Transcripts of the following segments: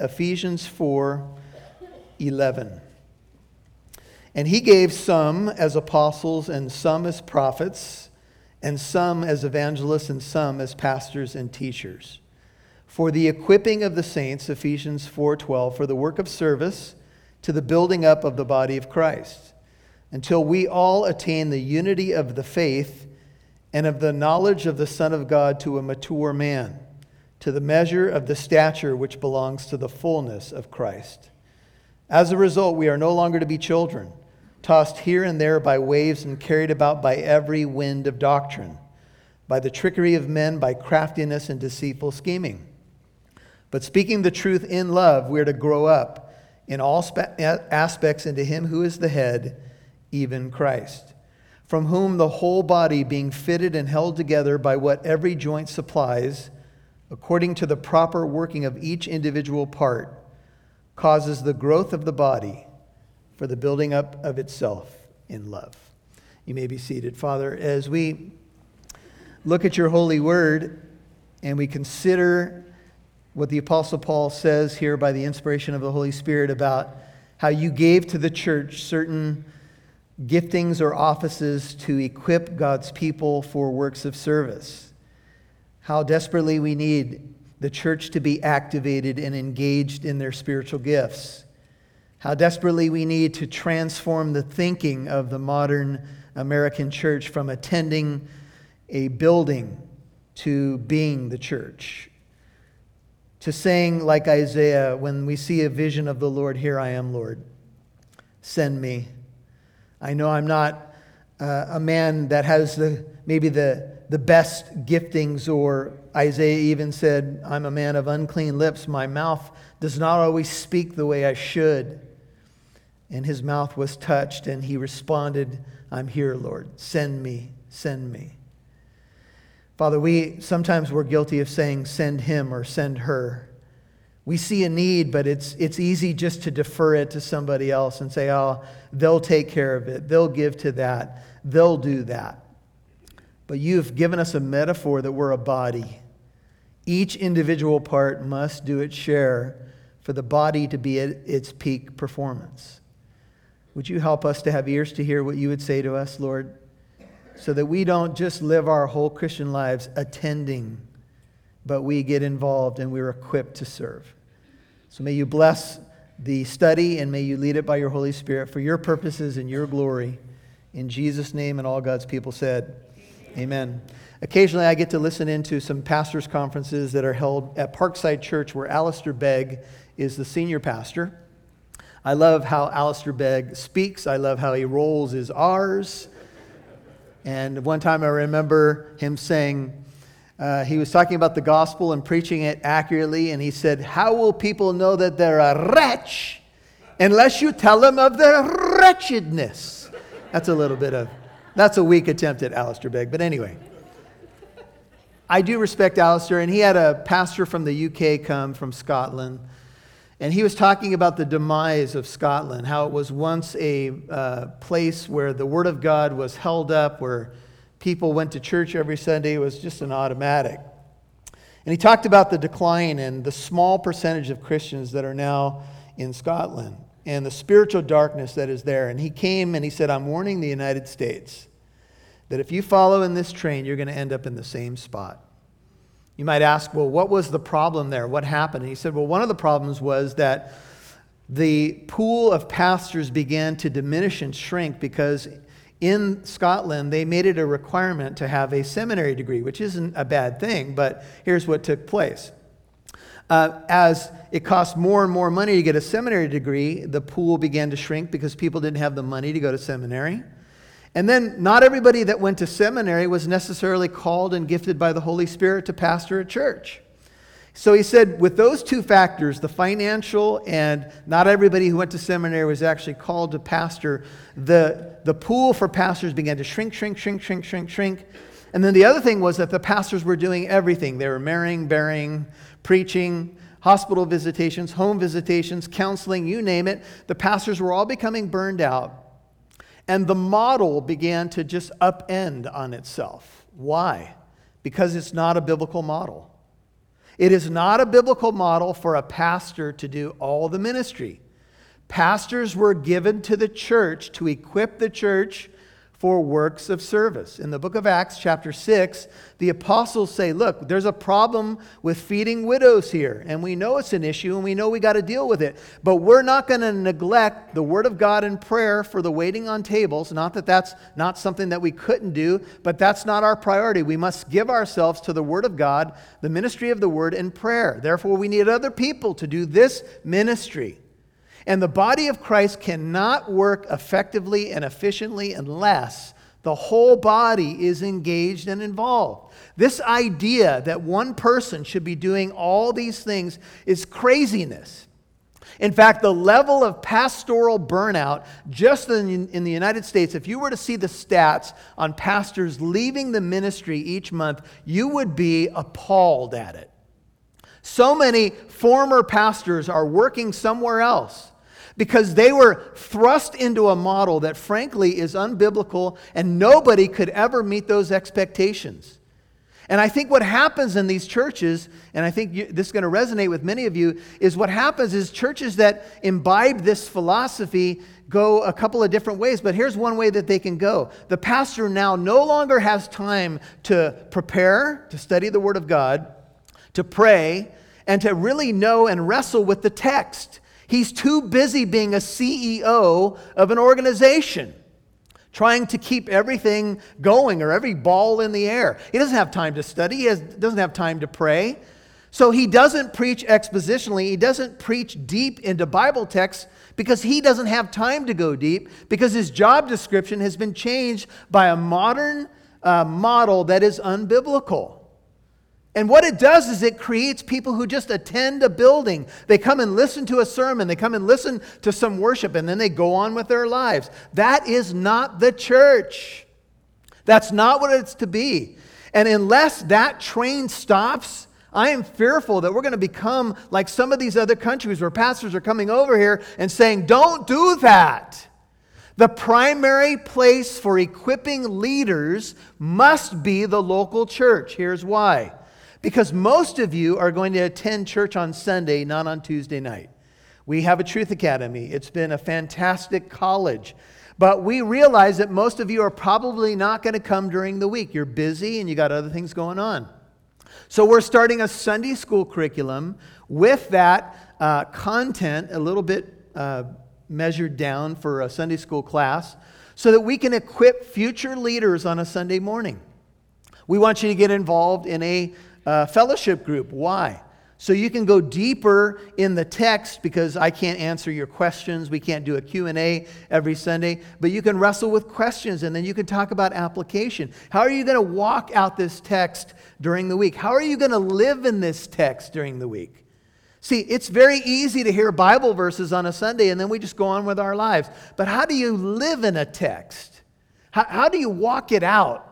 Ephesians 4 11. And he gave some as apostles, and some as prophets, and some as evangelists, and some as pastors and teachers. For the equipping of the saints, Ephesians 4:12, for the work of service to the building up of the body of Christ, until we all attain the unity of the faith and of the knowledge of the Son of God to a mature man, to the measure of the stature which belongs to the fullness of Christ. As a result, we are no longer to be children tossed here and there by waves and carried about by every wind of doctrine, by the trickery of men, by craftiness and deceitful scheming. But speaking the truth in love, we are to grow up in all aspects into Him who is the head, even Christ, from whom the whole body, being fitted and held together by what every joint supplies, according to the proper working of each individual part, causes the growth of the body for the building up of itself in love. You may be seated. Father, as we look at your holy word and we consider what the Apostle Paul says here by the inspiration of the Holy Spirit about how you gave to the church certain giftings or offices to equip God's people for works of service. How desperately we need the church to be activated and engaged in their spiritual gifts how desperately we need to transform the thinking of the modern American church from attending a building to being the church. To saying, like Isaiah, when we see a vision of the Lord, Here I am, Lord, send me. I know I'm not uh, a man that has the, maybe the, the best giftings, or Isaiah even said, I'm a man of unclean lips. My mouth does not always speak the way I should and his mouth was touched, and he responded, I'm here, Lord. Send me, send me. Father, we sometimes we're guilty of saying, send him or send her. We see a need, but it's, it's easy just to defer it to somebody else and say, oh, they'll take care of it. They'll give to that. They'll do that. But you've given us a metaphor that we're a body. Each individual part must do its share for the body to be at its peak performance. Would you help us to have ears to hear what you would say to us, Lord, so that we don't just live our whole Christian lives attending, but we get involved and we're equipped to serve. So may you bless the study and may you lead it by your Holy Spirit for your purposes and your glory. In Jesus' name, and all God's people said, Amen. Occasionally, I get to listen into some pastors' conferences that are held at Parkside Church, where Alistair Begg is the senior pastor. I love how Alistair Begg speaks. I love how he rolls his R's. And one time I remember him saying, uh, he was talking about the gospel and preaching it accurately, and he said, How will people know that they're a wretch unless you tell them of their wretchedness? That's a little bit of, that's a weak attempt at Alistair Begg, but anyway. I do respect Alistair, and he had a pastor from the UK come from Scotland and he was talking about the demise of Scotland, how it was once a uh, place where the Word of God was held up, where people went to church every Sunday. It was just an automatic. And he talked about the decline and the small percentage of Christians that are now in Scotland and the spiritual darkness that is there. And he came and he said, I'm warning the United States that if you follow in this train, you're going to end up in the same spot. You might ask, well, what was the problem there? What happened? And he said, well, one of the problems was that the pool of pastors began to diminish and shrink because in Scotland they made it a requirement to have a seminary degree, which isn't a bad thing, but here's what took place. Uh, as it cost more and more money to get a seminary degree, the pool began to shrink because people didn't have the money to go to seminary. And then, not everybody that went to seminary was necessarily called and gifted by the Holy Spirit to pastor a church. So he said, with those two factors, the financial and not everybody who went to seminary was actually called to pastor, the, the pool for pastors began to shrink, shrink, shrink, shrink, shrink, shrink. And then the other thing was that the pastors were doing everything. They were marrying, burying, preaching, hospital visitations, home visitations, counseling, you name it. The pastors were all becoming burned out. And the model began to just upend on itself. Why? Because it's not a biblical model. It is not a biblical model for a pastor to do all the ministry. Pastors were given to the church to equip the church for works of service. In the book of Acts, chapter 6, the apostles say, Look, there's a problem with feeding widows here, and we know it's an issue, and we know we got to deal with it. But we're not going to neglect the word of God and prayer for the waiting on tables. Not that that's not something that we couldn't do, but that's not our priority. We must give ourselves to the word of God, the ministry of the word, and prayer. Therefore, we need other people to do this ministry. And the body of Christ cannot work effectively and efficiently unless the whole body is engaged and involved. This idea that one person should be doing all these things is craziness. In fact, the level of pastoral burnout just in, in, the United States, if you were to see the stats on pastors leaving the ministry each month, you would be appalled at it. So many former pastors are working somewhere else because they were thrust into a model that frankly is unbiblical and nobody could ever meet those expectations. And I think what happens in these churches, and I think you, this is going to resonate with many of you, is what happens is churches that imbibe this philosophy go a couple of different ways, but here's one way that they can go. The pastor now no longer has time to prepare, to study the Word of God, to pray, and to really know and wrestle with the text. He's too busy being a CEO of an organization, trying to keep everything going or every ball in the air. He doesn't have time to study, he has, doesn't have time to pray. So he doesn't preach expositionally, he doesn't preach deep into Bible texts because he doesn't have time to go deep because his job description has been changed by a modern uh, model that is unbiblical. And what it does is it creates people who just attend a building. They come and listen to a sermon, they come and listen to some worship, and then they go on with their lives. That is not the church. That's not what it's to be. And unless that train stops, I am fearful that we're going to become like some of these other countries where pastors are coming over here and saying, don't do that. The primary place for equipping leaders must be the local church. Here's why. Because most of you are going to attend church on Sunday, not on Tuesday night. We have a Truth Academy, it's been a fantastic college. But we realize that most of you are probably not going to come during the week. You're busy and you got other things going on. So we're starting a Sunday school curriculum with that uh, content a little bit uh, measured down for a Sunday school class so that we can equip future leaders on a Sunday morning. We want you to get involved in a uh, fellowship group. Why? So you can go deeper in the text because I can't answer your questions. We can't do a Q&A every Sunday, but you can wrestle with questions and then you can talk about application. How are you going to walk out this text during the week? How are you going to live in this text during the week? See, it's very easy to hear Bible verses on a Sunday and then we just go on with our lives. But how do you live in a text? How, how do you walk it out?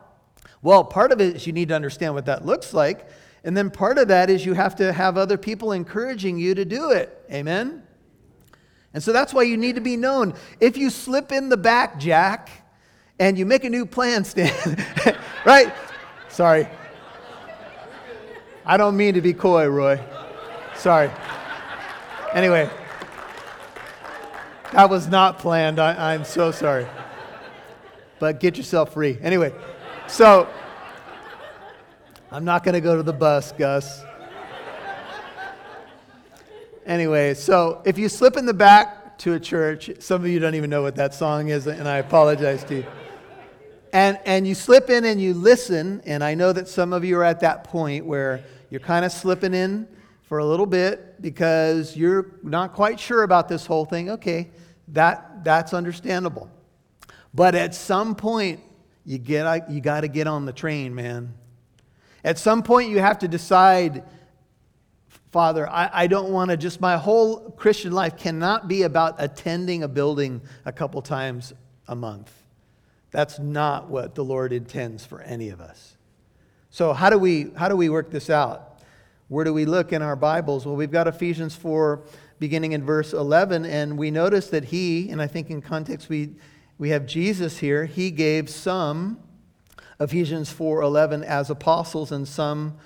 Well, part of it is you need to understand what that looks like. And then part of that is you have to have other people encouraging you to do it. Amen? And so that's why you need to be known. If you slip in the back, Jack, and you make a new plan, Stan, right? Sorry. I don't mean to be coy, Roy. Sorry. Anyway, that was not planned. I, I'm so sorry. But get yourself free. Anyway. So, I'm not going to go to the bus, Gus. Anyway, so if you slip in the back to a church, some of you don't even know what that song is, and I apologize to you. And, and you slip in and you listen, and I know that some of you are at that point where you're kind of slipping in for a little bit because you're not quite sure about this whole thing. Okay, that, that's understandable. But at some point, you, get, you got to get on the train, man. At some point, you have to decide, Father, I, I don't want to just, my whole Christian life cannot be about attending a building a couple times a month. That's not what the Lord intends for any of us. So, how do we, how do we work this out? Where do we look in our Bibles? Well, we've got Ephesians 4, beginning in verse 11, and we notice that he, and I think in context we we have Jesus here. He gave some, Ephesians 4:11, as apostles and some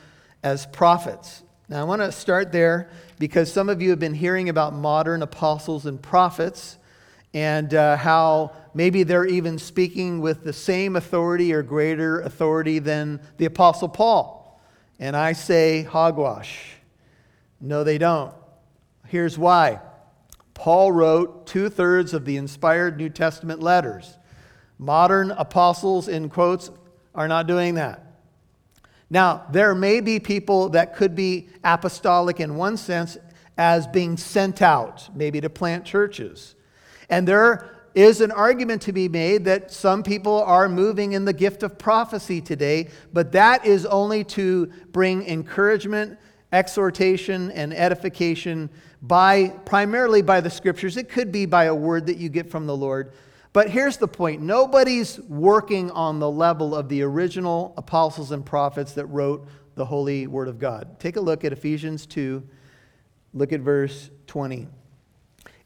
as prophets. Now, I want to start there because some of you have been hearing about modern apostles and prophets and uh, how maybe they're even speaking with the same authority or greater authority than the Apostle Paul. And I say hogwash. No, they don't. Here's why Paul wrote two thirds of the inspired New Testament letters. Modern apostles, in quotes, are not doing that. Now, there may be people that could be apostolic in one sense as being sent out, maybe to plant churches. And there is an argument to be made that some people are moving in the gift of prophecy today, but that is only to bring encouragement, exhortation, and edification by primarily by the scriptures. It could be by a word that you get from the Lord. But here's the point nobody's working on the level of the original apostles and prophets that wrote the holy word of God. Take a look at Ephesians 2, look at verse 20.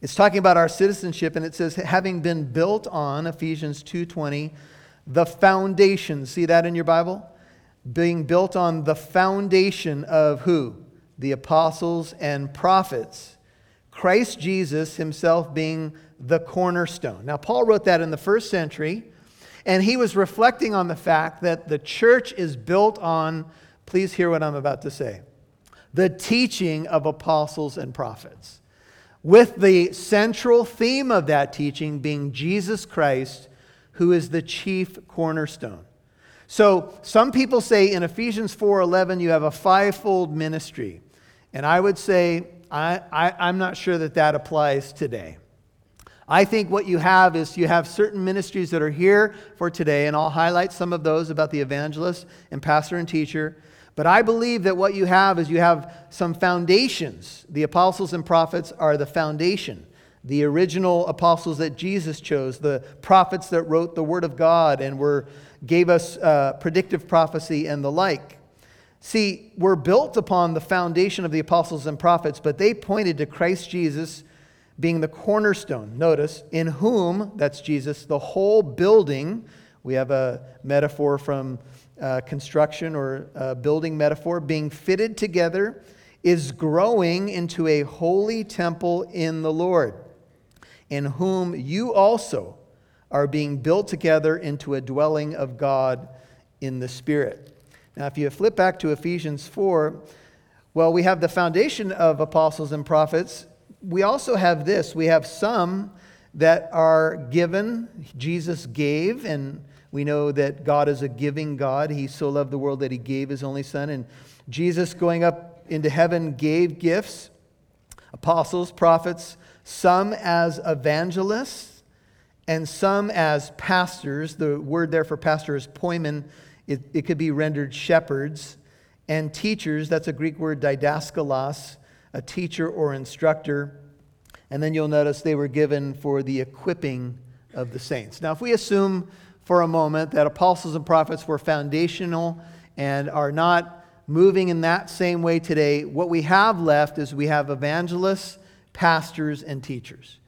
It's talking about our citizenship and it says having been built on Ephesians 2:20 the foundation. See that in your Bible? Being built on the foundation of who? The apostles and prophets. Christ Jesus himself being the cornerstone. Now, Paul wrote that in the first century, and he was reflecting on the fact that the church is built on, please hear what I'm about to say, the teaching of apostles and prophets with the central theme of that teaching being Jesus Christ, who is the chief cornerstone. So some people say in Ephesians 4:11 you have a fivefold ministry. And I would say I, I, am not sure that that applies today. I think what you have is you have certain ministries that are here for today, and I'll highlight some of those about the evangelist and pastor and teacher. But I believe that what you have is you have some foundations. The apostles and prophets are the foundation. The original apostles that Jesus chose, the prophets that wrote the Word of God and were, gave us uh, predictive prophecy and the like. See, we're built upon the foundation of the apostles and prophets, but they pointed to Christ Jesus being the cornerstone. Notice, in whom, that's Jesus, the whole building, we have a metaphor from uh, construction or building metaphor, being fitted together, is growing into a holy temple in the Lord, in whom you also are being built together into a dwelling of God in the Spirit. Now, if you flip back to Ephesians 4, well, we have the foundation of apostles and prophets. We also have this we have some that are given, Jesus gave, and we know that God is a giving God. He so loved the world that he gave his only son. And Jesus, going up into heaven, gave gifts apostles, prophets, some as evangelists, and some as pastors. The word there for pastor is poimen. It, it could be rendered shepherds. And teachers, that's a Greek word, didaskalos, a teacher or instructor. And then you'll notice they were given for the equipping of the saints. Now, if we assume for a moment that apostles and prophets were foundational and are not moving in that same way today. What we have left is we have evangelists, pastors, and teachers.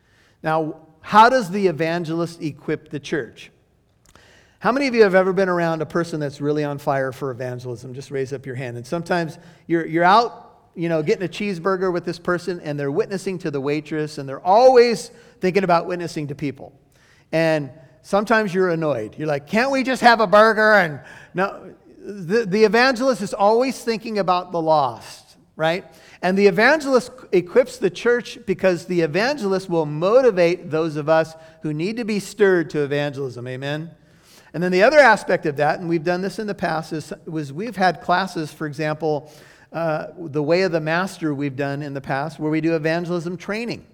Now, how does the evangelist equip the church? How many of you have ever been around a person that's really on fire for evangelism? Just raise up your hand. And sometimes you're, you're out, you know, getting a cheeseburger with this person and they're witnessing to the waitress and they're always thinking about witnessing to people. And sometimes you're annoyed. You're like, can't we just have a burger? And no, the, the evangelist is always thinking about the lost, right? And the evangelist equips the church because the evangelist will motivate those of us who need to be stirred to evangelism. Amen? And then the other aspect of that, and we've done this in the past, is was we've had classes, for example, uh, the way of the master we've done in the past, where we do evangelism training.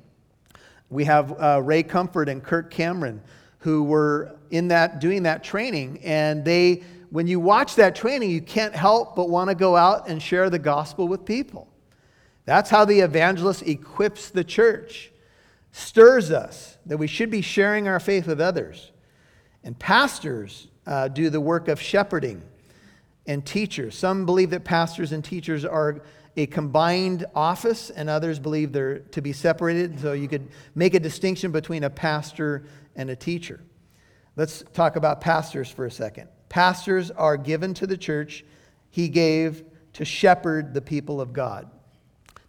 We have uh, Ray Comfort and Kirk Cameron who were in that doing that training and they when you watch that training you can't help but want to go out and share the gospel with people that's how the evangelist equips the church stirs us that we should be sharing our faith with others and pastors uh, do the work of shepherding and teachers some believe that pastors and teachers are a combined office, and others believe they're to be separated. So you could make a distinction between a pastor and a teacher. Let's talk about pastors for a second. Pastors are given to the church. He gave to shepherd the people of God.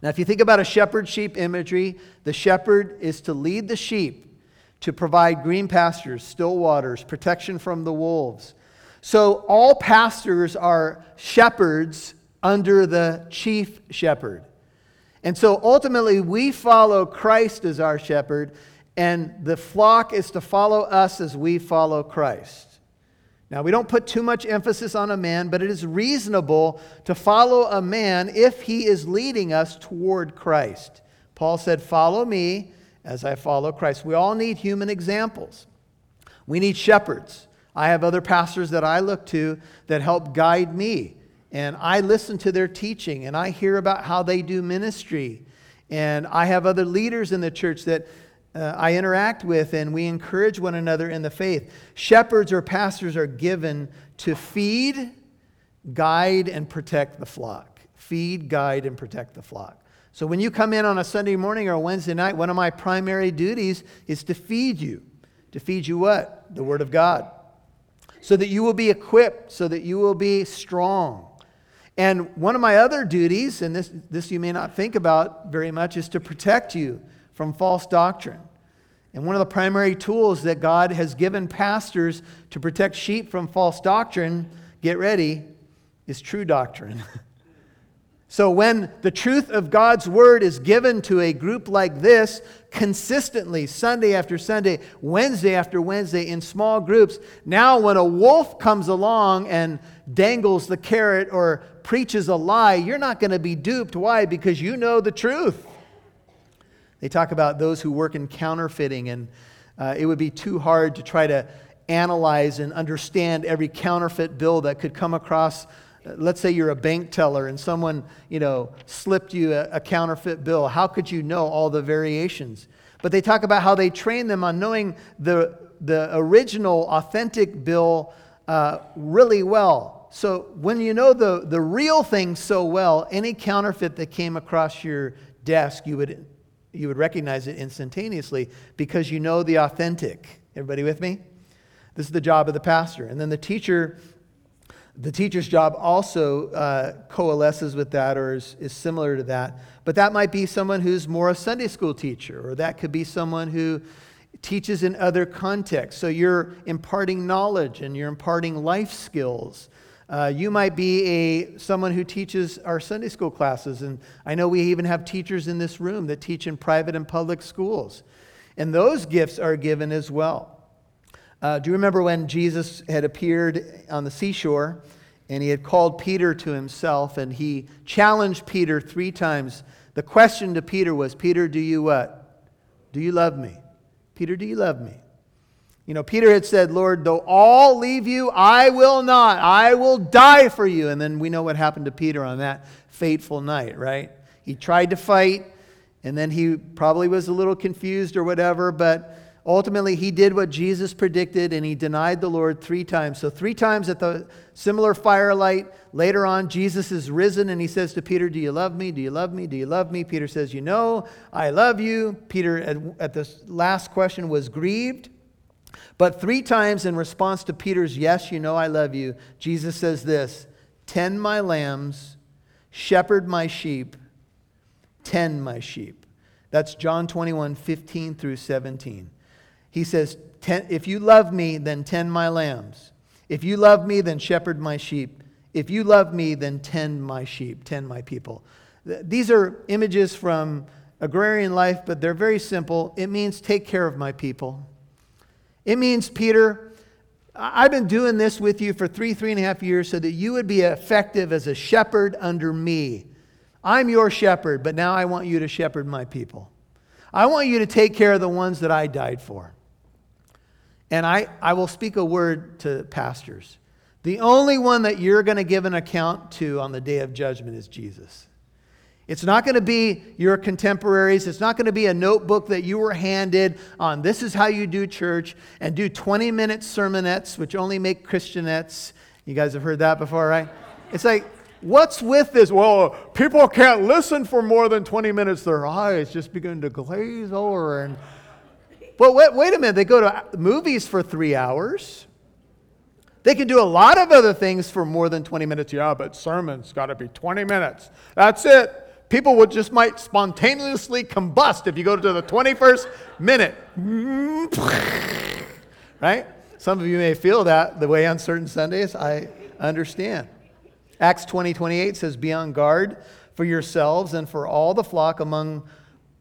Now, if you think about a shepherd sheep imagery, the shepherd is to lead the sheep to provide green pastures, still waters, protection from the wolves. So, all pastors are shepherds under the chief shepherd. And so, ultimately, we follow Christ as our shepherd, and the flock is to follow us as we follow Christ. Now, we don't put too much emphasis on a man, but it is reasonable to follow a man if he is leading us toward Christ. Paul said, Follow me as I follow Christ. We all need human examples. We need shepherds. I have other pastors that I look to that help guide me. And I listen to their teaching and I hear about how they do ministry. And I have other leaders in the church that uh, I interact with, and we encourage one another in the faith. Shepherds or pastors are given to feed, guide, and protect the flock. Feed, guide, and protect the flock. So when you come in on a Sunday morning or a Wednesday night, one of my primary duties is to feed you. To feed you what? The Word of God. So that you will be equipped, so that you will be strong. And one of my other duties, and this, this you may not think about very much, is to protect you from false doctrine. And one of the primary tools that God has given pastors to protect sheep from false doctrine, get ready, is true doctrine. so when the truth of God's word is given to a group like this consistently, Sunday after Sunday, Wednesday after Wednesday, in small groups, now when a wolf comes along and dangles the carrot or preaches a lie, you're not going to be duped. Why? Because you know the truth. They talk about those who work in counterfeiting, and uh, it would be too hard to try to analyze and understand every counterfeit bill that could come across. Let's say you're a bank teller and someone, you know, slipped you a, a counterfeit bill. How could you know all the variations? But they talk about how they train them on knowing the, the original, authentic bill uh, really well. So when you know the, the real thing so well, any counterfeit that came across your desk, you would you would recognize it instantaneously because you know the authentic. Everybody with me? This is the job of the pastor. And then the teacher, the teacher's job also uh, coalesces with that or is, is similar to that. But that might be someone who's more a Sunday school teacher, or that could be someone who teaches in other contexts. So you're imparting knowledge and you're imparting life skills. Uh, you might be a, someone who teaches our Sunday school classes, and I know we even have teachers in this room that teach in private and public schools. And those gifts are given as well. Uh, do you remember when Jesus had appeared on the seashore and he had called Peter to himself and he challenged Peter three times? The question to Peter was Peter, do you what? Do you love me? Peter, do you love me? You know, Peter had said, Lord, though all leave you, I will not. I will die for you. And then we know what happened to Peter on that fateful night, right? He tried to fight, and then he probably was a little confused or whatever, but ultimately he did what Jesus predicted and he denied the Lord three times. So, three times at the similar firelight. Later on, Jesus is risen and he says to Peter, Do you love me? Do you love me? Do you love me? Peter says, You know, I love you. Peter, at, at this last question, was grieved. But three times in response to Peter's, Yes, you know I love you, Jesus says this Tend my lambs, shepherd my sheep, tend my sheep. That's John 21, 15 through 17. He says, If you love me, then tend my lambs. If you love me, then shepherd my sheep. If you love me, then tend my sheep, tend my people. These are images from agrarian life, but they're very simple. It means take care of my people. It means, Peter, I've been doing this with you for three, three and a half years so that you would be effective as a shepherd under me. I'm your shepherd, but now I want you to shepherd my people. I want you to take care of the ones that I died for. And I, I will speak a word to pastors. The only one that you're going to give an account to on the day of judgment is Jesus. It's not going to be your contemporaries. It's not going to be a notebook that you were handed on this is how you do church and do 20 minute sermonettes, which only make Christianettes. You guys have heard that before, right? It's like, what's with this? Well, people can't listen for more than 20 minutes. Their eyes just begin to glaze over. And, but wait, wait a minute, they go to movies for three hours. They can do a lot of other things for more than 20 minutes. Yeah, but sermon's got to be 20 minutes. That's it. People would just might spontaneously combust if you go to the 21st minute. Right? Some of you may feel that the way on certain Sundays. I understand. Acts 20 28 says, Be on guard for yourselves and for all the flock among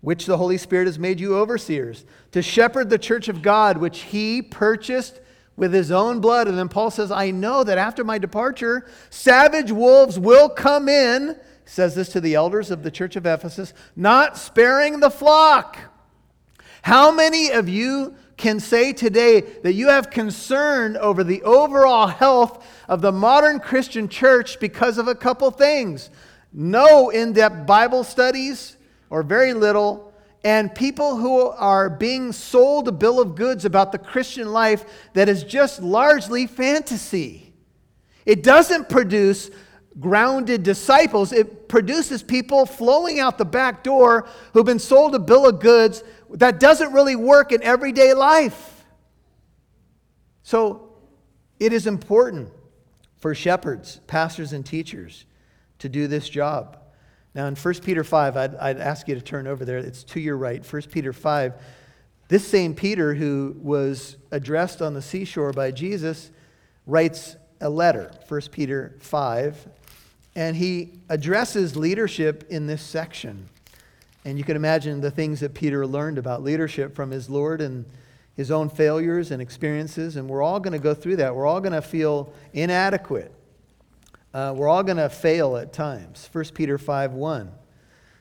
which the Holy Spirit has made you overseers, to shepherd the church of God, which he purchased with his own blood. And then Paul says, I know that after my departure, savage wolves will come in, he says this to the elders of the church of Ephesus, not sparing the flock. How many of you can say today that you have concern over the overall health of the modern Christian church because of a couple things? No in depth Bible studies, or very little, and people who are being sold a bill of goods about the Christian life that is just largely fantasy. It doesn't produce grounded disciples, it produces people flowing out the back door who've been sold a bill of goods that doesn't really work in everyday life. So it is important for shepherds, pastors, and teachers to do this job. Now, in 1 Peter 5, I'd, I'd ask you to turn over there. It's to your right. 1 Peter 5. This same Peter, who was addressed on the seashore by Jesus, writes a letter, 1 Peter 5, and he addresses leadership in this section. And you can imagine the things that Peter learned about leadership from his Lord and his own failures and experiences. And we're all going to go through that. We're all going to feel inadequate. Uh, we're all going to fail at times. 1 Peter 5 1.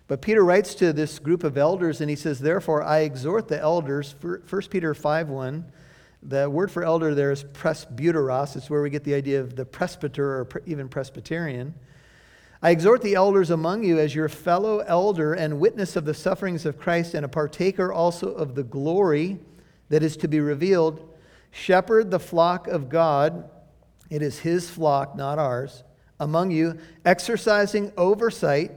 But Peter writes to this group of elders and he says, Therefore, I exhort the elders, 1 Peter 5 1. The word for elder there is presbyteros. It's where we get the idea of the presbyter or even Presbyterian. I exhort the elders among you as your fellow elder and witness of the sufferings of Christ and a partaker also of the glory that is to be revealed. Shepherd the flock of God. It is his flock, not ours among you, exercising oversight,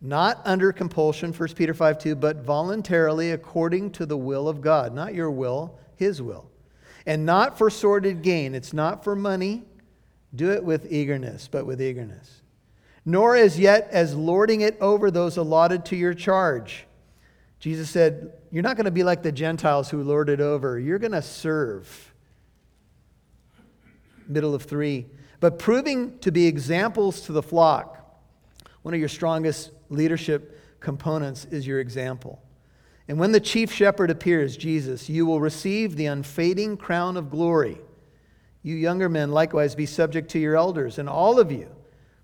not under compulsion, 1 Peter 5 2, but voluntarily according to the will of God. Not your will, his will. And not for sordid gain. It's not for money. Do it with eagerness, but with eagerness. Nor as yet as lording it over those allotted to your charge. Jesus said, You're not going to be like the Gentiles who lord it over. You're going to serve. Middle of three but proving to be examples to the flock. One of your strongest leadership components is your example. And when the chief shepherd appears, Jesus, you will receive the unfading crown of glory. You younger men, likewise, be subject to your elders, and all of you,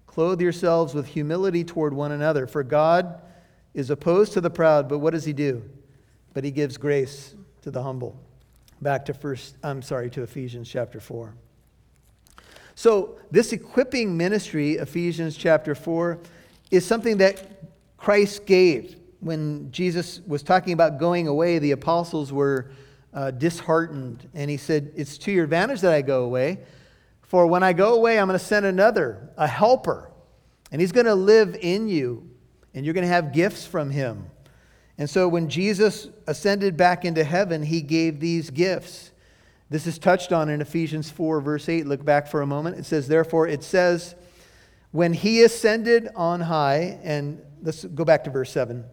clothe yourselves with humility toward one another. For God is opposed to the proud, but what does he do? But he gives grace to the humble. Back to first, I'm sorry, to Ephesians chapter 4. So, this equipping ministry, Ephesians chapter 4, is something that Christ gave. When Jesus was talking about going away, the apostles were uh, disheartened. And he said, It's to your advantage that I go away. For when I go away, I'm going to send another, a helper. And he's going to live in you. And you're going to have gifts from him. And so when Jesus ascended back into heaven, he gave these gifts. This is touched on in Ephesians 4, verse 8. Look back for a moment. It says, Therefore, it says, When he ascended on high, and let's go back to verse 7.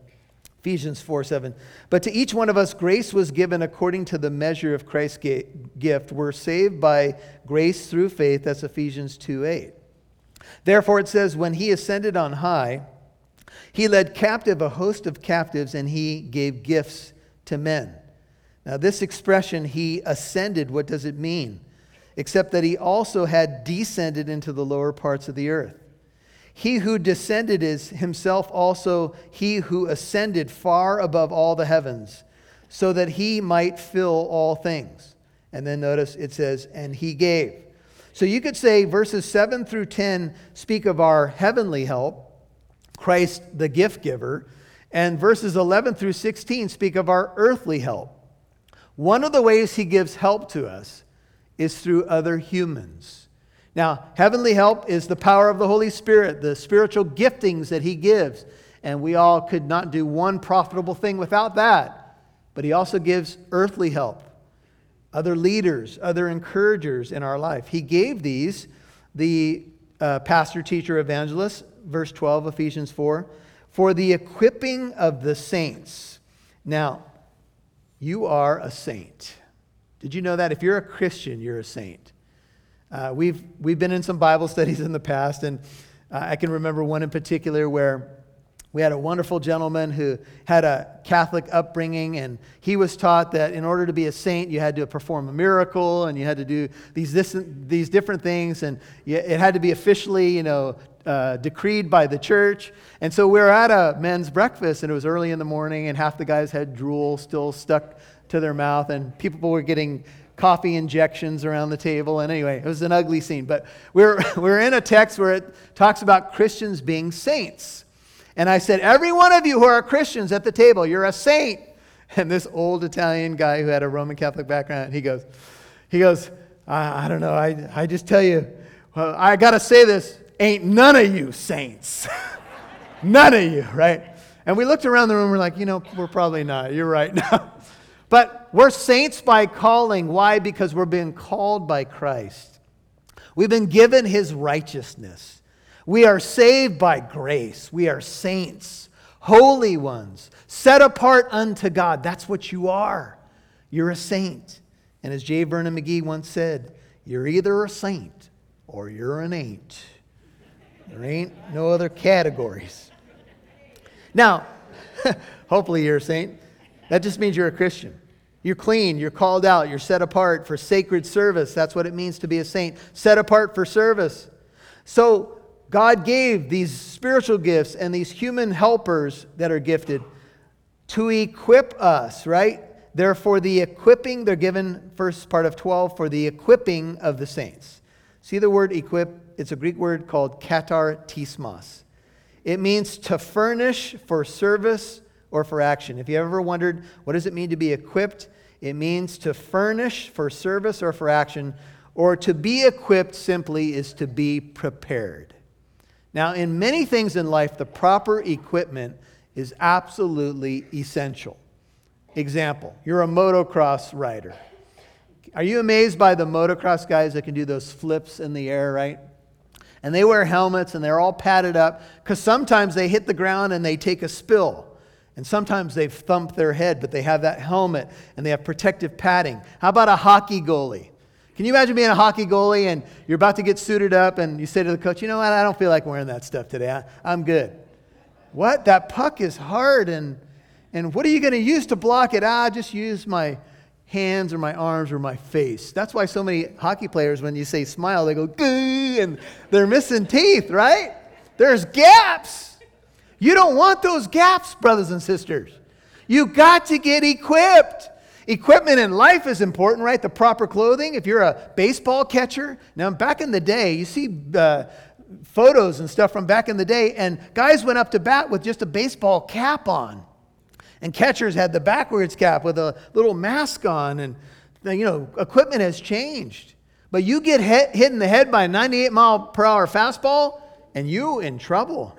Ephesians 4 7. But to each one of us, grace was given according to the measure of Christ's gift. We're saved by grace through faith. That's Ephesians 2 8. Therefore, it says, When he ascended on high, he led captive a host of captives, and he gave gifts to men. Now, this expression, he ascended, what does it mean? Except that he also had descended into the lower parts of the earth. He who descended is himself also he who ascended far above all the heavens, so that he might fill all things. And then notice it says, and he gave. So you could say verses 7 through 10 speak of our heavenly help, Christ the gift giver, and verses 11 through 16 speak of our earthly help. One of the ways he gives help to us is through other humans. Now, heavenly help is the power of the Holy Spirit, the spiritual giftings that he gives. And we all could not do one profitable thing without that. But he also gives earthly help. other leaders, other encouragers in our life. He gave these, the uh, pastor, teacher, evangelist, verse 12, Ephesians 4, for the equipping of the saints. Now, you are a saint. Did you know that? If you're a Christian, you're a saint. Uh, we've, we've been in some Bible studies in the past, and uh, I can remember one in particular where we had a wonderful gentleman who had a Catholic upbringing, and he was taught that in order to be a saint, you had to perform a miracle and you had to do these, this, these different things, and it had to be officially, you know, uh, decreed by the church. And so we were at a men's breakfast, and it was early in the morning, and half the guys had drool still stuck to their mouth, and people were getting coffee injections around the table. And anyway, it was an ugly scene. But we're, we're in a text where it talks about Christians being saints. And I said, Every one of you who are Christians at the table, you're a saint. And this old Italian guy who had a Roman Catholic background, he goes, he goes, I, I don't know, I, I just tell you, well, I got to say this, ain't none of you saints. none of you, right? And we looked around the room, we're like, you know, we're probably not. You're right. Now. But we're saints by calling. Why? Because we're being called by Christ. We've been given his righteousness. We are saved by grace. We are saints, holy ones, set apart unto God. That's what you are. You're a saint. And as J. Vernon McGee once said, you're either a saint or you're an ain't. There ain't no other categories. Now, hopefully you're a saint. That just means you're a Christian. You're clean, you're called out, you're set apart for sacred service. That's what it means to be a saint, set apart for service. So, God gave these spiritual gifts and these human helpers that are gifted to equip us, right? Therefore, the equipping, they're given, first part of 12, for the equipping of the saints. See the word equip? It's a Greek word called katartismos. It means to furnish for service or for action. If you ever wondered what does it mean to be equipped, it means to furnish for service or for action, or to be equipped simply is to be prepared. Now, in many things in life, the proper equipment is absolutely essential. Example, you're a motocross rider. Are you amazed by the motocross guys that can do those flips in the air, right? And they wear helmets and they're all padded up because sometimes they hit the ground and they take a spill. And sometimes they thump their head, but they have that helmet and they have protective padding. How about a hockey goalie? Can you imagine being a hockey goalie and you're about to get suited up and you say to the coach, you know what, I don't feel like wearing that stuff today. I, am good. What? That puck is hard and, and what are you going to use to block it? Ah, just use my hands or my arms or my face. That's why so many hockey players, when you say smile, they go, and they're missing teeth, right? There's gaps. You don't want those gaps, brothers and sisters. You got to get equipped. Equipment in life is important, right? The proper clothing. If you're a baseball catcher, now back in the day, you see uh, photos and stuff from back in the day, and guys went up to bat with just a baseball cap on. And catchers had the backwards cap with a little mask on, and you know, equipment has changed. But you get hit, hit in the head by a 98 mile per hour fastball, and you in trouble.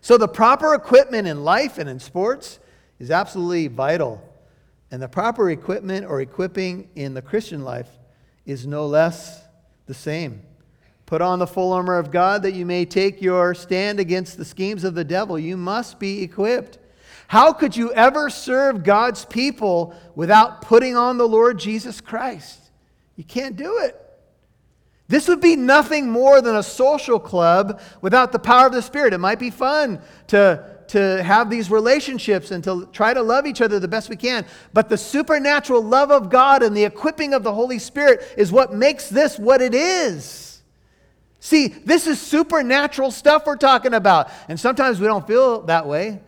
So the proper equipment in life and in sports is absolutely vital. And the proper equipment or equipping in the Christian life is no less the same. Put on the full armor of God that you may take your stand against the schemes of the devil. You must be equipped. How could you ever serve God's people without putting on the Lord Jesus Christ? You can't do it. This would be nothing more than a social club without the power of the Spirit. It might be fun to to have these relationships and to try to love each other the best we can. But the supernatural love of God and the equipping of the Holy Spirit is what makes this what it is. See, this is supernatural stuff we're talking about. And sometimes we don't feel that way.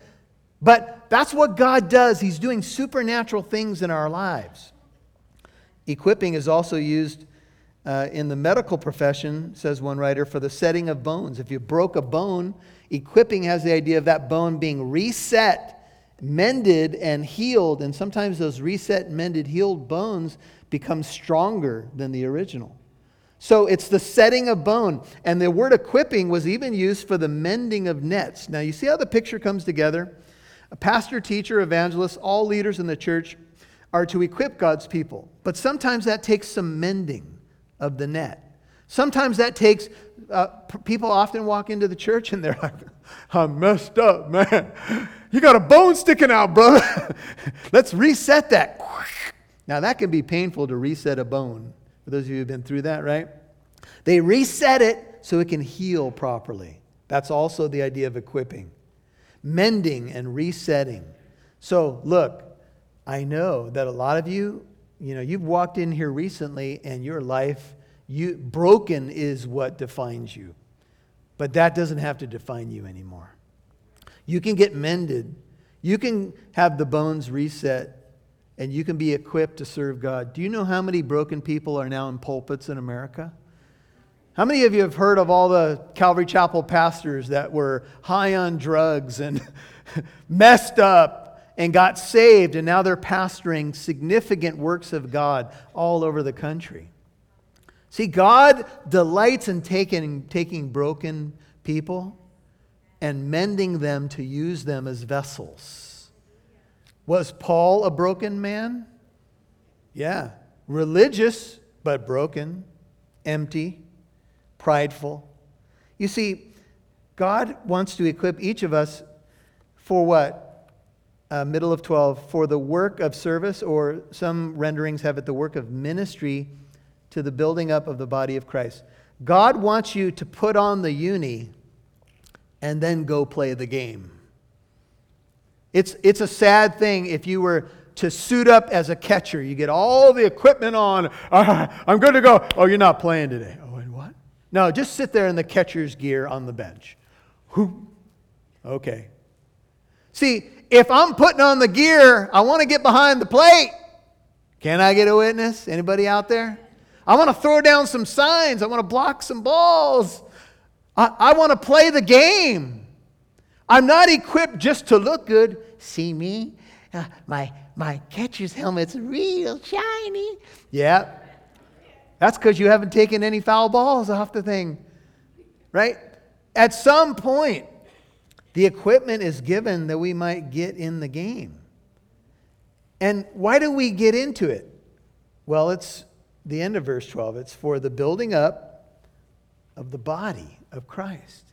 But that's what God does. He's doing supernatural things in our lives. Equipping is also used uh, in the medical profession, says one writer, for the setting of bones. If you broke a bone, Equipping has the idea of that bone being reset, mended, and healed. And sometimes those reset, mended, healed bones become stronger than the original. So it's the setting of bone. And the word equipping was even used for the mending of nets. Now, you see how the picture comes together? A pastor, teacher, evangelist, all leaders in the church are to equip God's people. But sometimes that takes some mending of the net. Sometimes that takes, uh, people often walk into the church and they're like, I'm messed up, man. You got a bone sticking out, brother. Let's reset that. Now, that can be painful to reset a bone. For those of you who've been through that, right? They reset it so it can heal properly. That's also the idea of equipping, mending and resetting. So, look, I know that a lot of you, you know, you've walked in here recently and your life, you broken is what defines you. But that doesn't have to define you anymore. You can get mended. You can have the bones reset and you can be equipped to serve God. Do you know how many broken people are now in pulpits in America? How many of you have heard of all the Calvary Chapel pastors that were high on drugs and messed up and got saved, and now they're pastoring significant works of God all over the country? See, God delights in taking, taking broken people and mending them to use them as vessels. Was Paul a broken man? Yeah. Religious, but broken, empty, prideful. You see, God wants to equip each of us for what? Uh, middle of 12, for the work of service, or some renderings have it the work of ministry to the building up of the body of Christ. God wants you to put on the uni and then go play the game. It's, it's a sad thing if you were to suit up as a catcher. You get all the equipment on. Uh, I'm good to go. Oh, you're not playing today. No, just sit there in the catcher's gear on the bench. Who? Okay. See, if I'm putting on the gear, I want to get behind the plate. Can I get a witness? Anybody out there? I want to throw down some signs. I want to block some balls. I, I want to play the game. I'm not equipped just to look good. See me? Uh, my, my catcher's helmet's real shiny. Yeah. That's because you haven't taken any foul balls off the thing, right? At some point, the equipment is given that we might get in the game. And why do we get into it? Well, it's the end of verse 12. It's for the building up of the body of Christ.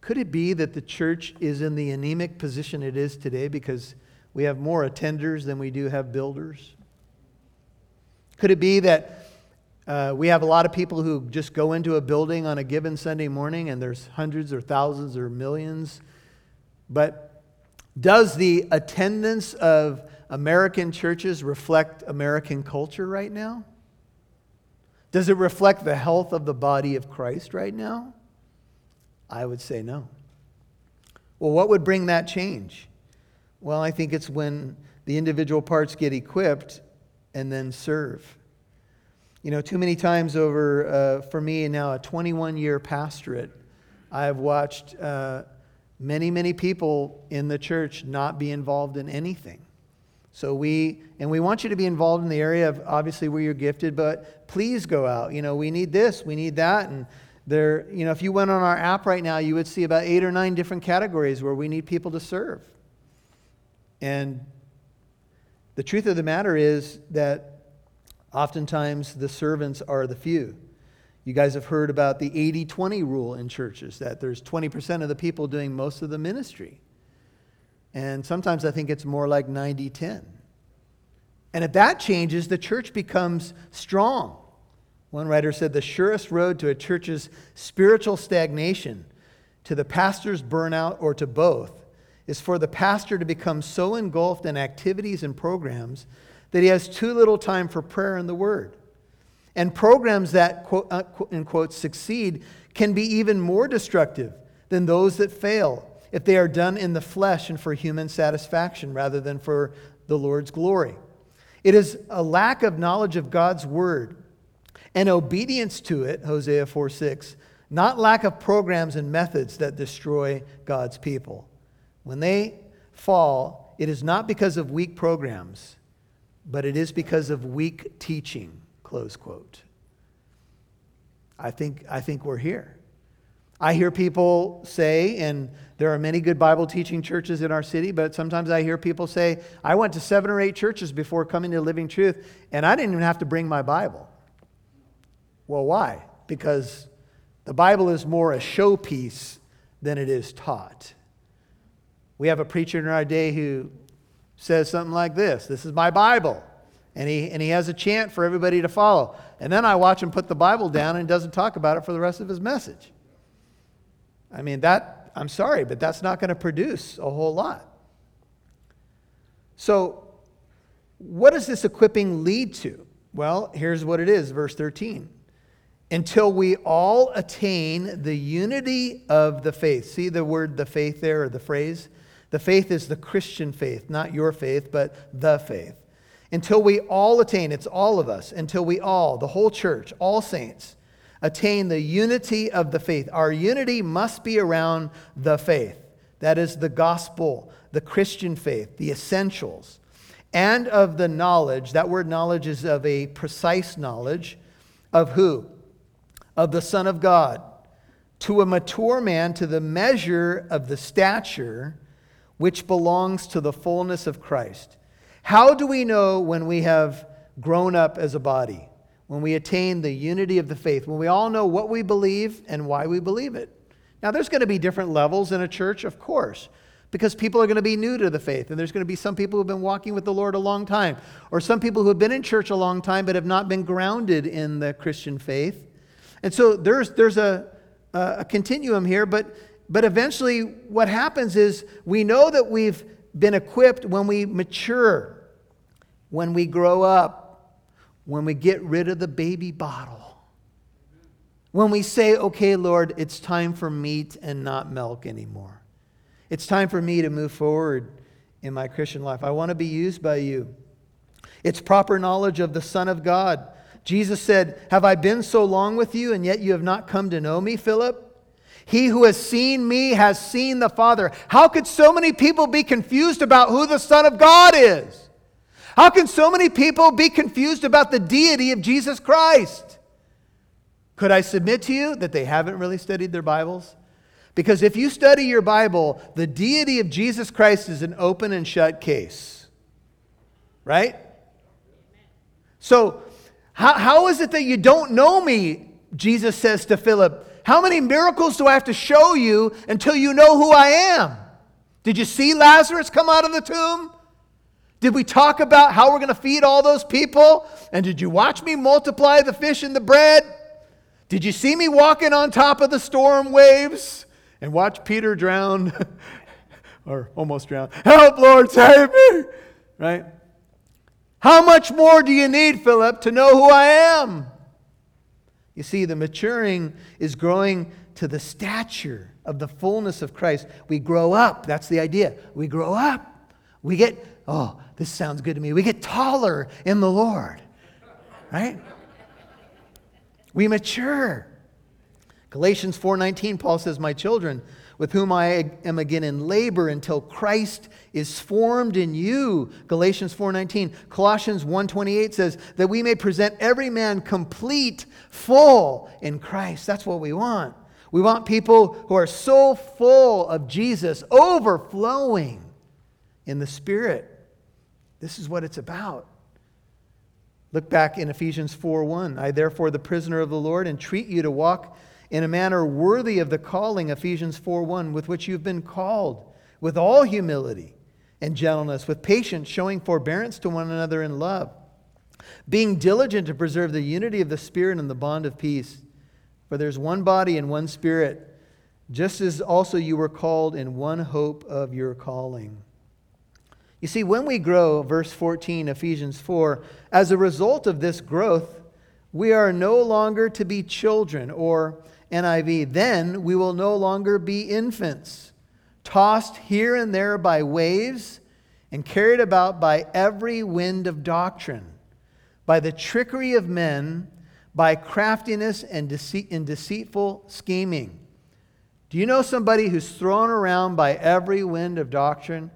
Could it be that the church is in the anemic position it is today because we have more attenders than we do have builders? Could it be that uh, we have a lot of people who just go into a building on a given Sunday morning and there's hundreds or thousands or millions? But does the attendance of American churches reflect American culture right now? Does it reflect the health of the body of Christ right now? I would say no. Well, what would bring that change? Well, I think it's when the individual parts get equipped and then serve. You know, too many times over, uh, for me now, a 21 year pastorate, I've watched uh, many, many people in the church not be involved in anything. So we, and we want you to be involved in the area of obviously where you're gifted, but please go out. You know, we need this, we need that. And there, you know, if you went on our app right now, you would see about eight or nine different categories where we need people to serve. And the truth of the matter is that oftentimes the servants are the few. You guys have heard about the 80 20 rule in churches, that there's 20% of the people doing most of the ministry. And sometimes I think it's more like 90 10. And if that changes, the church becomes strong. One writer said the surest road to a church's spiritual stagnation, to the pastor's burnout, or to both, is for the pastor to become so engulfed in activities and programs that he has too little time for prayer and the word. And programs that, quote, uh, in quotes, succeed can be even more destructive than those that fail if they are done in the flesh and for human satisfaction rather than for the Lord's glory. It is a lack of knowledge of God's word and obedience to it, Hosea 4 6, not lack of programs and methods that destroy God's people. When they fall, it is not because of weak programs, but it is because of weak teaching, close quote. I think, I think we're here. I hear people say, and there are many good Bible teaching churches in our city, but sometimes I hear people say, I went to seven or eight churches before coming to Living Truth, and I didn't even have to bring my Bible. Well, why? Because the Bible is more a showpiece than it is taught. We have a preacher in our day who says something like this This is my Bible. And he, and he has a chant for everybody to follow. And then I watch him put the Bible down and doesn't talk about it for the rest of his message. I mean, that, I'm sorry, but that's not going to produce a whole lot. So, what does this equipping lead to? Well, here's what it is, verse 13. Until we all attain the unity of the faith. See the word the faith there, or the phrase? The faith is the Christian faith, not your faith, but the faith. Until we all attain, it's all of us, until we all, the whole church, all saints, attain the unity of the faith. Our unity must be around the faith. That is the gospel, the Christian faith, the essentials, and of the knowledge. That word knowledge is of a precise knowledge of who? Of the Son of God. To a mature man, to the measure of the stature which belongs to the fullness of Christ. How do we know when we have grown up as a body? when we attain the unity of the faith, when we all know what we believe and why we believe it. Now, there's going to be different levels in a church, of course, because people are going to be new to the faith, and there's going to be some people who have been walking with the Lord a long time, or some people who have been in church a long time but have not been grounded in the Christian faith. And so there's, there's a, a continuum here, but, but eventually what happens is we know that we've been equipped when we mature, when we grow up, when we get rid of the baby bottle. When we say, okay, Lord, it's time for meat and not milk anymore. It's time for me to move forward in my Christian life. I want to be used by you. It's proper knowledge of the Son of God. Jesus said, Have I been so long with you, and yet you have not come to know me, Philip? He who has seen me has seen the Father. How could so many people be confused about who the Son of God is? How can so many people be confused about the deity of Jesus Christ? Could I submit to you that they haven't really studied their Bibles? Because if you study your Bible, the deity of Jesus Christ is an open and shut case. Right? So, how, how is it that you don't know me? Jesus says to Philip, How many miracles do I have to show you until you know who I am? Did you see Lazarus come out of the tomb? Did we talk about how we're going to feed all those people? And did you watch me multiply the fish and the bread? Did you see me walking on top of the storm waves and watch Peter drown or almost drown? Help, Lord, save me! Right? How much more do you need, Philip, to know who I am? You see, the maturing is growing to the stature of the fullness of Christ. We grow up. That's the idea. We grow up. We get, oh, this sounds good to me. We get taller in the Lord, right? We mature. Galatians 4:19 Paul says, "My children, with whom I am again in labor until Christ is formed in you." Galatians 4:19. Colossians 1:28 says that we may present every man complete, full in Christ. That's what we want. We want people who are so full of Jesus, overflowing in the Spirit. This is what it's about. Look back in Ephesians 4:1. I therefore the prisoner of the Lord entreat you to walk in a manner worthy of the calling Ephesians 4:1 with which you've been called with all humility and gentleness with patience showing forbearance to one another in love being diligent to preserve the unity of the spirit and the bond of peace. For there's one body and one spirit just as also you were called in one hope of your calling. You see, when we grow, verse 14, Ephesians 4, as a result of this growth, we are no longer to be children, or NIV, then we will no longer be infants, tossed here and there by waves and carried about by every wind of doctrine, by the trickery of men, by craftiness and, deceit, and deceitful scheming. Do you know somebody who's thrown around by every wind of doctrine?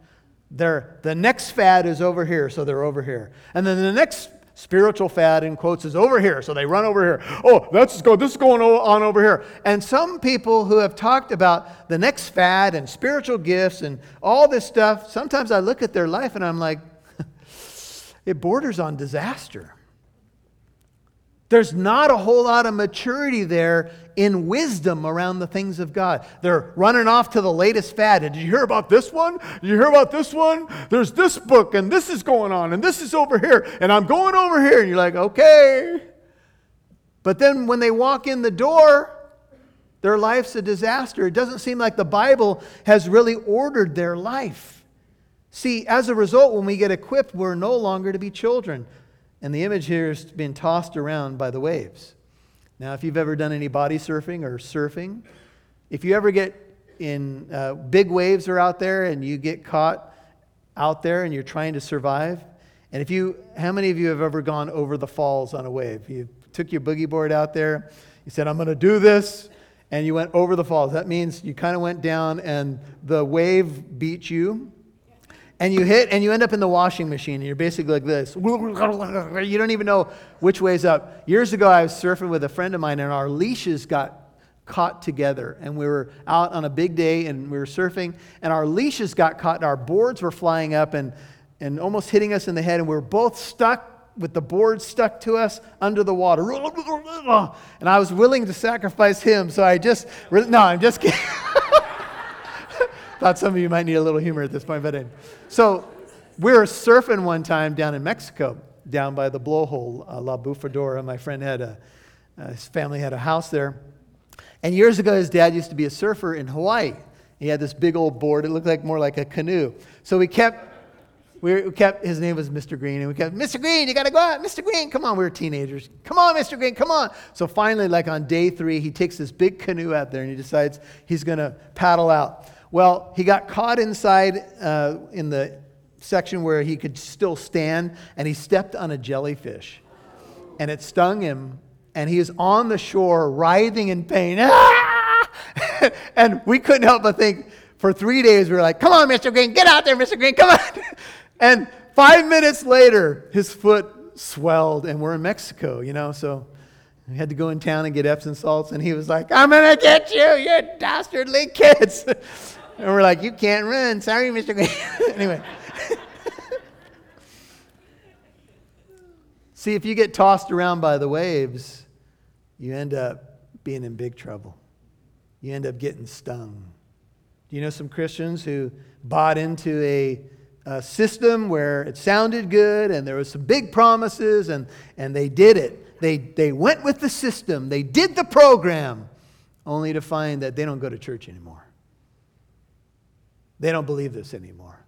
They're, the next fad is over here, so they're over here. And then the next spiritual fad in quotes is over here. So they run over here. Oh, that's go, this is going on over here. And some people who have talked about the next fad and spiritual gifts and all this stuff, sometimes I look at their life and I'm like, it borders on disaster. There's not a whole lot of maturity there in wisdom around the things of God. They're running off to the latest fad. Did you hear about this one? Did you hear about this one? There's this book, and this is going on, and this is over here, and I'm going over here. And you're like, okay. But then when they walk in the door, their life's a disaster. It doesn't seem like the Bible has really ordered their life. See, as a result, when we get equipped, we're no longer to be children. And the image here is being tossed around by the waves. Now, if you've ever done any body surfing or surfing, if you ever get in uh, big waves are out there and you get caught out there and you're trying to survive, and if you, how many of you have ever gone over the falls on a wave? You took your boogie board out there, you said, I'm going to do this, and you went over the falls. That means you kind of went down and the wave beat you and you hit and you end up in the washing machine and you're basically like this. You don't even know which way's up. Years ago, I was surfing with a friend of mine and our leashes got caught together. And we were out on a big day and we were surfing and our leashes got caught and our boards were flying up and, and almost hitting us in the head. And we were both stuck with the board stuck to us under the water. And I was willing to sacrifice him. So I just, no, I'm just kidding. I thought some of you might need a little humor at this point, but anyway. So we were surfing one time down in Mexico, down by the blowhole, uh, La Bufadora. My friend had a, uh, his family had a house there. And years ago, his dad used to be a surfer in Hawaii. He had this big old board. It looked like more like a canoe. So we kept, we kept, his name was Mr. Green, and we kept, Mr. Green, you got to go out. Mr. Green, come on. We were teenagers. Come on, Mr. Green, come on. So finally, like on day three, he takes this big canoe out there and he decides he's going to paddle out. Well, he got caught inside uh, in the section where he could still stand, and he stepped on a jellyfish. And it stung him, and he is on the shore writhing in pain. and we couldn't help but think, for three days, we were like, come on, Mr. Green, get out there, Mr. Green, come on. and five minutes later, his foot swelled, and we're in Mexico, you know, so we had to go in town and get Epsom salts, and he was like, I'm going to get you, you dastardly kids. And we're like, you can't run. Sorry, Mr. Anyway. See, if you get tossed around by the waves, you end up being in big trouble. You end up getting stung. Do you know some Christians who bought into a, a system where it sounded good and there was some big promises and, and they did it? They, they went with the system, they did the program, only to find that they don't go to church anymore. They don't believe this anymore.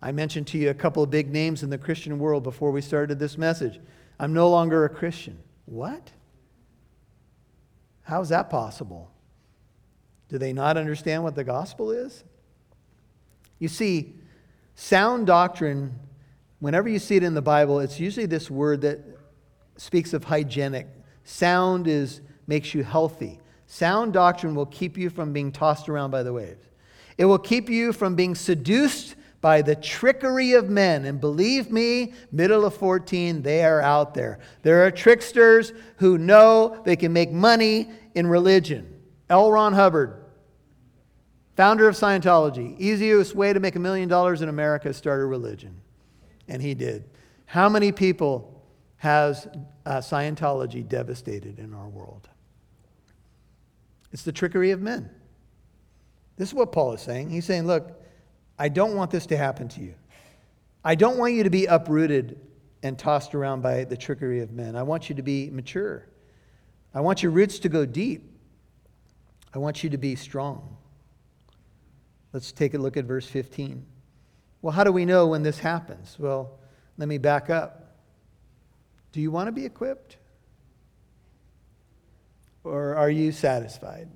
I mentioned to you a couple of big names in the Christian world before we started this message. I'm no longer a Christian. What? How is that possible? Do they not understand what the gospel is? You see, sound doctrine, whenever you see it in the Bible, it's usually this word that speaks of hygienic. Sound is makes you healthy. Sound doctrine will keep you from being tossed around by the waves. It will keep you from being seduced by the trickery of men. And believe me, middle of 14, they are out there. There are tricksters who know they can make money in religion. L. Ron Hubbard, founder of Scientology, easiest way to make a million dollars in America is start a religion. And he did. How many people has uh, Scientology devastated in our world? It's the trickery of men. This is what Paul is saying. He's saying, Look, I don't want this to happen to you. I don't want you to be uprooted and tossed around by the trickery of men. I want you to be mature. I want your roots to go deep. I want you to be strong. Let's take a look at verse 15. Well, how do we know when this happens? Well, let me back up. Do you want to be equipped? Or are you satisfied?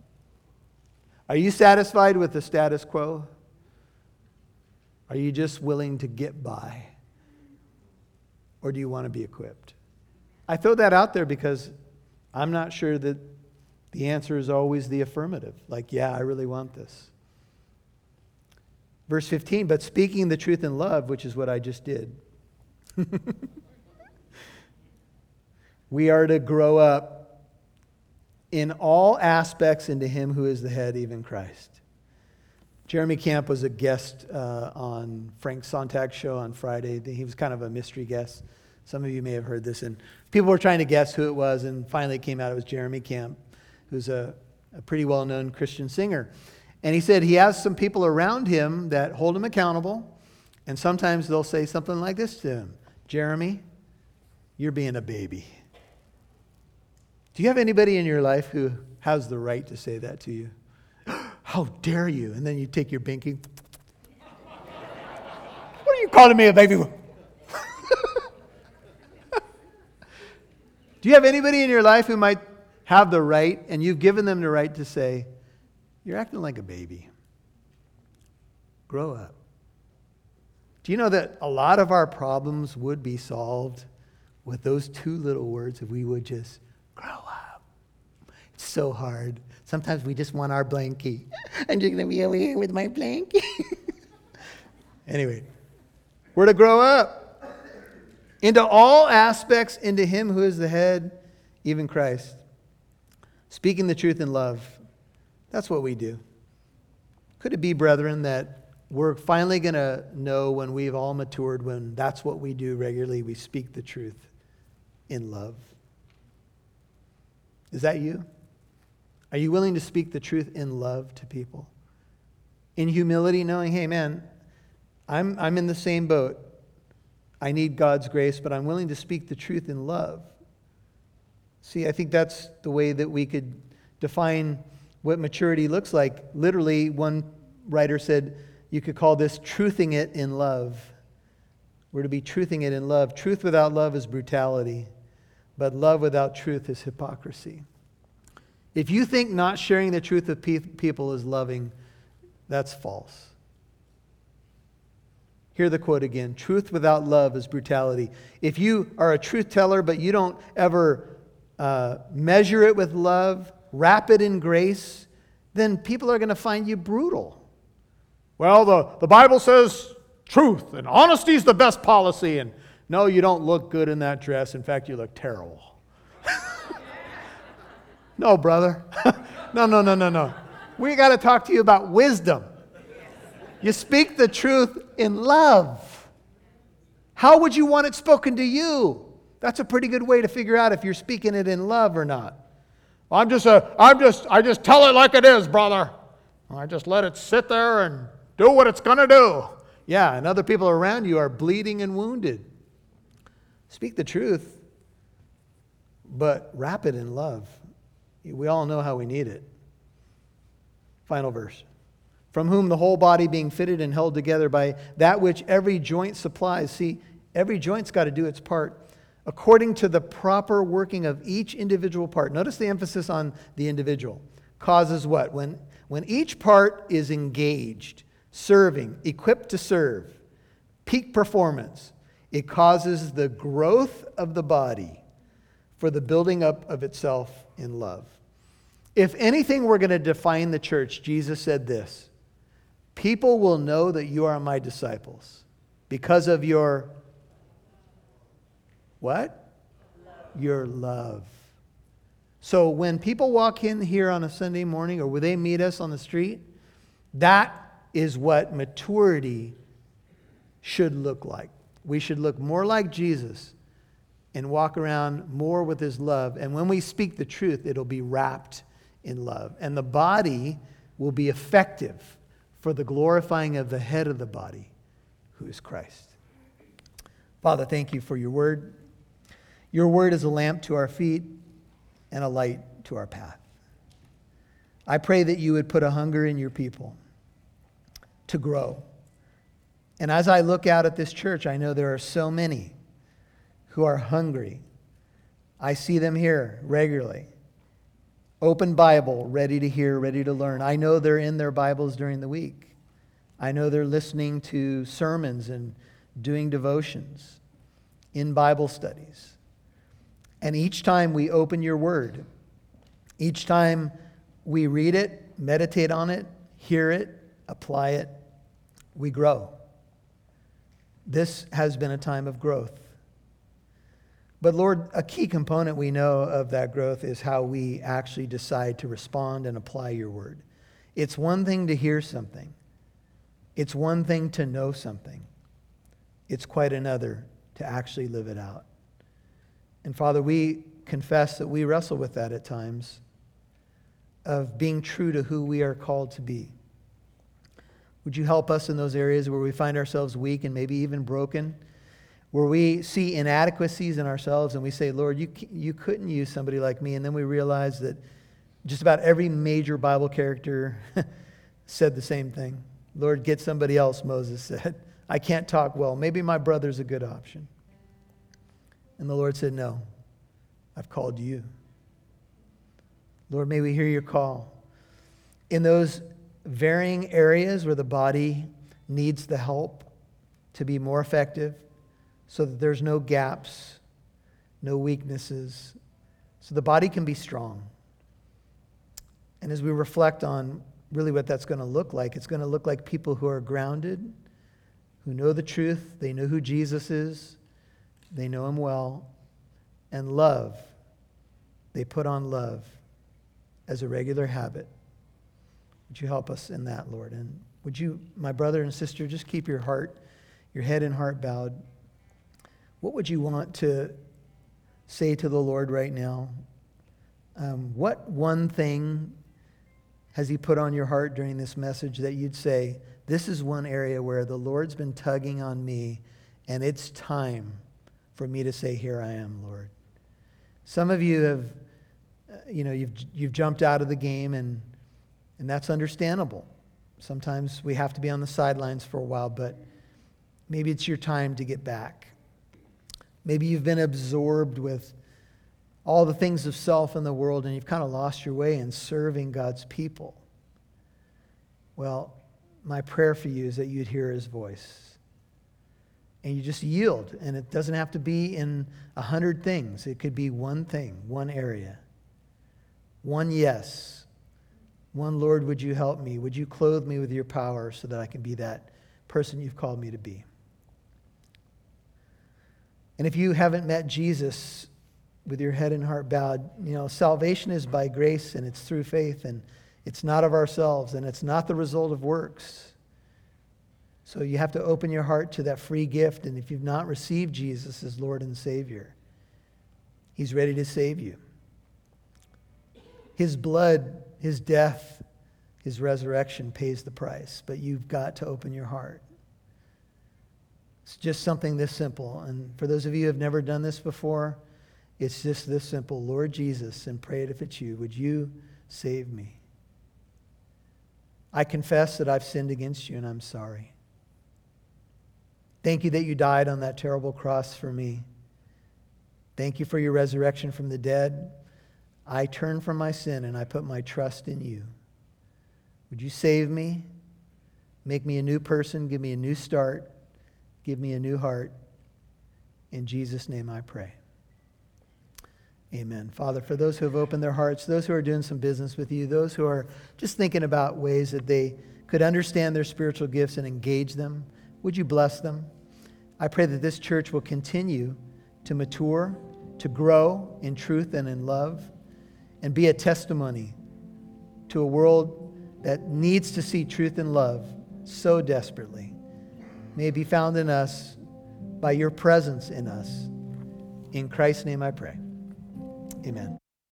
Are you satisfied with the status quo? Are you just willing to get by? Or do you want to be equipped? I throw that out there because I'm not sure that the answer is always the affirmative. Like, yeah, I really want this. Verse 15, but speaking the truth in love, which is what I just did. We are to grow up in all aspects into Him who is the head, even Christ. Jeremy Camp was a guest uh, on Frank Sontag's show on Friday. He was kind of a mystery guest. Some of you may have heard this. And people were trying to guess who it was, and finally it came out it was Jeremy Camp, who's a, a pretty well known Christian singer. And he said he has some people around him that hold him accountable, and sometimes they'll say something like this to him Jeremy, you're being a baby. Do you have anybody in your life who has the right to say that to you? How dare you? And then you take your binky. what are you calling me a baby? Do you have anybody in your life who might have the right, and you've given them the right to say, You're acting like a baby? Grow up. Do you know that a lot of our problems would be solved with those two little words if we would just grow up? It's so hard. Sometimes we just want our blankie. I'm just going to be over here with my blankie. anyway, we're to grow up into all aspects, into Him who is the head, even Christ. Speaking the truth in love. That's what we do. Could it be, brethren, that we're finally going to know when we've all matured, when that's what we do regularly? We speak the truth in love. Is that you? Are you willing to speak the truth in love to people? In humility, knowing, hey, man, I'm, I'm in the same boat. I need God's grace, but I'm willing to speak the truth in love. See, I think that's the way that we could define what maturity looks like. Literally, one writer said you could call this truthing it in love. We're to be truthing it in love. Truth without love is brutality, but love without truth is hypocrisy. If you think not sharing the truth with people is loving, that's false. Hear the quote again Truth without love is brutality. If you are a truth teller, but you don't ever uh, measure it with love, wrap it in grace, then people are going to find you brutal. Well, the, the Bible says truth and honesty is the best policy. And no, you don't look good in that dress. In fact, you look terrible. no, brother. no, no, no, no, no. We got to talk to you about wisdom. You speak the truth in love. How would you want it spoken to you? That's a pretty good way to figure out if you're speaking it in love or not. I'm just a, I'm just, I just tell it like it is, brother. I just let it sit there and do what it's going to do. Yeah, and other people around you are bleeding and wounded. Speak the truth, but wrap it in love. We all know how we need it. Final verse from whom the whole body being fitted and held together by that which every joint supplies. See, every joint's got to do its part according to the proper working of each individual part. Notice the emphasis on the individual. Causes what? When, when each part is engaged, serving, equipped to serve, peak performance, it causes the growth of the body for the building up of itself in love. If anything we're going to define the church, Jesus said this People will know that you are my disciples because of your what? Love. Your love. So when people walk in here on a Sunday morning or when they meet us on the street, that is what maturity should look like. We should look more like Jesus and walk around more with his love. And when we speak the truth, it'll be wrapped in love. And the body will be effective for the glorifying of the head of the body, who is Christ. Father, thank you for your word. Your word is a lamp to our feet and a light to our path. I pray that you would put a hunger in your people to grow. And as I look out at this church, I know there are so many who are hungry. I see them here regularly. Open Bible, ready to hear, ready to learn. I know they're in their Bibles during the week. I know they're listening to sermons and doing devotions in Bible studies. And each time we open your word, each time we read it, meditate on it, hear it, apply it, we grow. This has been a time of growth. But Lord, a key component we know of that growth is how we actually decide to respond and apply your word. It's one thing to hear something, it's one thing to know something, it's quite another to actually live it out. And Father, we confess that we wrestle with that at times of being true to who we are called to be. Would you help us in those areas where we find ourselves weak and maybe even broken? Where we see inadequacies in ourselves and we say, Lord, you, you couldn't use somebody like me. And then we realize that just about every major Bible character said the same thing. Lord, get somebody else, Moses said. I can't talk well. Maybe my brother's a good option. And the Lord said, No, I've called you. Lord, may we hear your call. In those varying areas where the body needs the help to be more effective, so that there's no gaps, no weaknesses, so the body can be strong. And as we reflect on really what that's going to look like, it's going to look like people who are grounded, who know the truth, they know who Jesus is, they know him well, and love. They put on love as a regular habit. Would you help us in that, Lord? And would you, my brother and sister, just keep your heart, your head and heart bowed. What would you want to say to the Lord right now? Um, what one thing has He put on your heart during this message that you'd say, This is one area where the Lord's been tugging on me, and it's time for me to say, Here I am, Lord? Some of you have, uh, you know, you've, you've jumped out of the game, and, and that's understandable. Sometimes we have to be on the sidelines for a while, but maybe it's your time to get back. Maybe you've been absorbed with all the things of self in the world and you've kind of lost your way in serving God's people. Well, my prayer for you is that you'd hear his voice. And you just yield. And it doesn't have to be in a hundred things, it could be one thing, one area. One yes. One, Lord, would you help me? Would you clothe me with your power so that I can be that person you've called me to be? And if you haven't met Jesus with your head and heart bowed, you know, salvation is by grace and it's through faith and it's not of ourselves and it's not the result of works. So you have to open your heart to that free gift. And if you've not received Jesus as Lord and Savior, He's ready to save you. His blood, His death, His resurrection pays the price, but you've got to open your heart. It's just something this simple. And for those of you who have never done this before, it's just this simple Lord Jesus, and pray it if it's you, would you save me? I confess that I've sinned against you and I'm sorry. Thank you that you died on that terrible cross for me. Thank you for your resurrection from the dead. I turn from my sin and I put my trust in you. Would you save me? Make me a new person. Give me a new start. Give me a new heart. In Jesus' name I pray. Amen. Father, for those who have opened their hearts, those who are doing some business with you, those who are just thinking about ways that they could understand their spiritual gifts and engage them, would you bless them? I pray that this church will continue to mature, to grow in truth and in love, and be a testimony to a world that needs to see truth and love so desperately may be found in us by your presence in us. In Christ's name I pray. Amen.